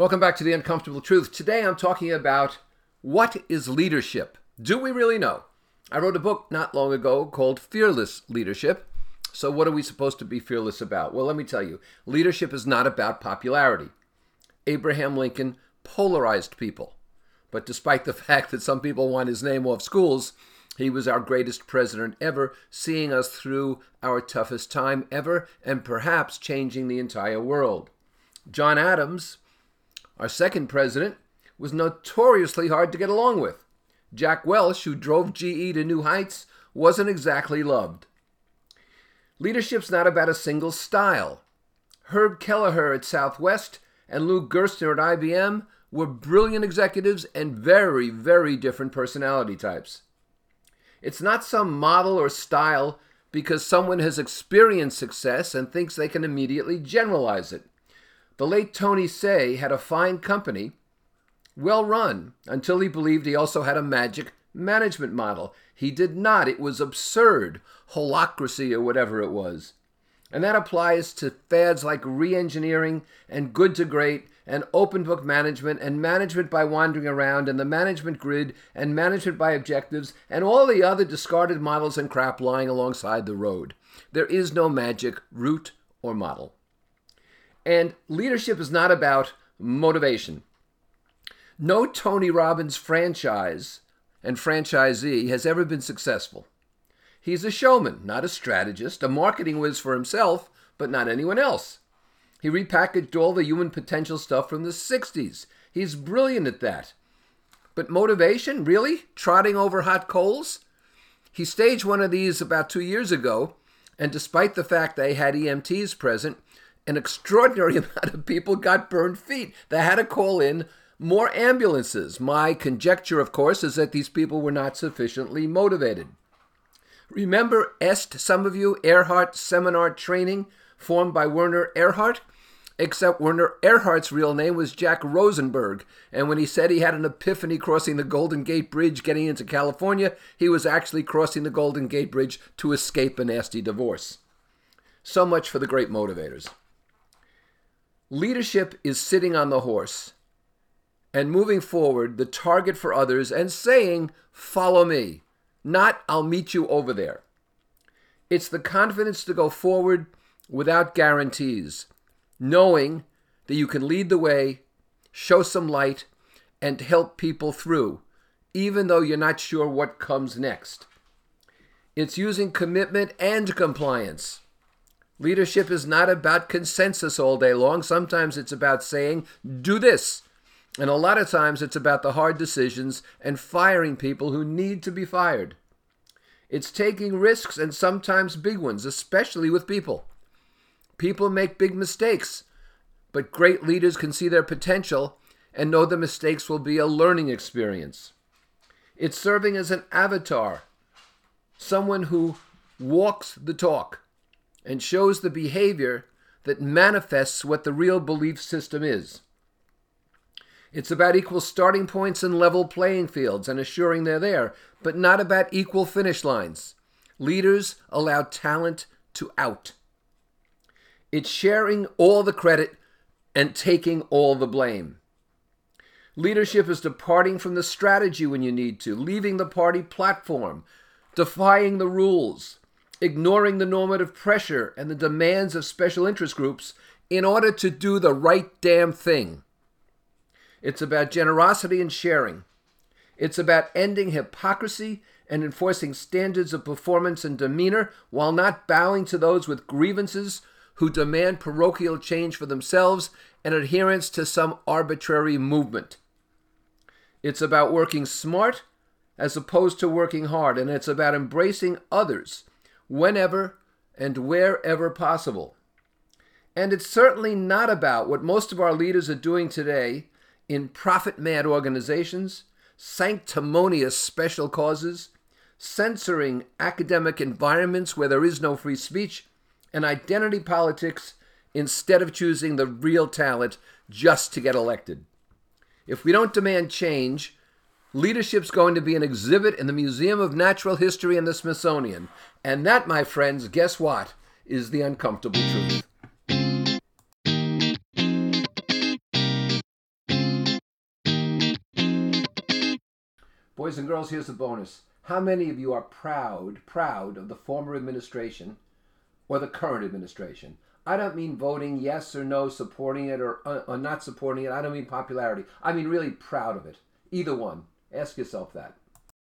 Welcome back to The Uncomfortable Truth. Today I'm talking about what is leadership? Do we really know? I wrote a book not long ago called Fearless Leadership. So, what are we supposed to be fearless about? Well, let me tell you leadership is not about popularity. Abraham Lincoln polarized people. But despite the fact that some people want his name off schools, he was our greatest president ever, seeing us through our toughest time ever, and perhaps changing the entire world. John Adams, our second president, was notoriously hard to get along with. Jack Welch, who drove GE to new heights, wasn't exactly loved. Leadership's not about a single style. Herb Kelleher at Southwest and Lou Gerstner at IBM were brilliant executives and very, very different personality types. It's not some model or style because someone has experienced success and thinks they can immediately generalize it. The late Tony Hsieh had a fine company, well run, until he believed he also had a magic management model. He did not. It was absurd, holacracy or whatever it was. And that applies to fads like re engineering and good to great and open book management and management by wandering around and the management grid and management by objectives and all the other discarded models and crap lying alongside the road. There is no magic route or model. And leadership is not about motivation. No Tony Robbins franchise and franchisee has ever been successful. He's a showman, not a strategist, a marketing whiz for himself, but not anyone else. He repackaged all the human potential stuff from the 60s. He's brilliant at that. But motivation? Really? Trotting over hot coals? He staged one of these about two years ago, and despite the fact they had EMTs present, an extraordinary amount of people got burned feet. They had to call in more ambulances. My conjecture, of course, is that these people were not sufficiently motivated. Remember EST, some of you, Erhard Seminar Training, formed by Werner Erhard? Except Werner Erhard's real name was Jack Rosenberg, and when he said he had an epiphany crossing the Golden Gate Bridge getting into California, he was actually crossing the Golden Gate Bridge to escape a nasty divorce. So much for the great motivators. Leadership is sitting on the horse and moving forward, the target for others, and saying, Follow me, not I'll meet you over there. It's the confidence to go forward without guarantees, knowing that you can lead the way, show some light, and help people through, even though you're not sure what comes next. It's using commitment and compliance. Leadership is not about consensus all day long. Sometimes it's about saying, do this. And a lot of times it's about the hard decisions and firing people who need to be fired. It's taking risks and sometimes big ones, especially with people. People make big mistakes, but great leaders can see their potential and know the mistakes will be a learning experience. It's serving as an avatar, someone who walks the talk and shows the behavior that manifests what the real belief system is. It's about equal starting points and level playing fields and assuring they're there, but not about equal finish lines. Leaders allow talent to out. It's sharing all the credit and taking all the blame. Leadership is departing from the strategy when you need to, leaving the party platform, defying the rules, ignoring the normative pressure and the demands of special interest groups in order to do the right damn thing. It's about generosity and sharing. It's about ending hypocrisy and enforcing standards of performance and demeanor while not bowing to those with grievances who demand parochial change for themselves and adherence to some arbitrary movement. It's about working smart as opposed to working hard, and it's about embracing others whenever and wherever possible. And it's certainly not about what most of our leaders are doing today in profit mad organizations, sanctimonious special causes, censoring academic environments where there is no free speech, and identity politics instead of choosing the real talent just to get elected. If we don't demand change, Leadership's going to be an exhibit in the Museum of Natural History in the Smithsonian. And that, my friends, guess what? Is the uncomfortable truth. Boys and girls, here's the bonus. How many of you are proud, proud of the former administration or the current administration? I don't mean voting yes or no, supporting it or, uh, or not supporting it. I don't mean popularity. I mean really proud of it. Either one. Ask yourself that.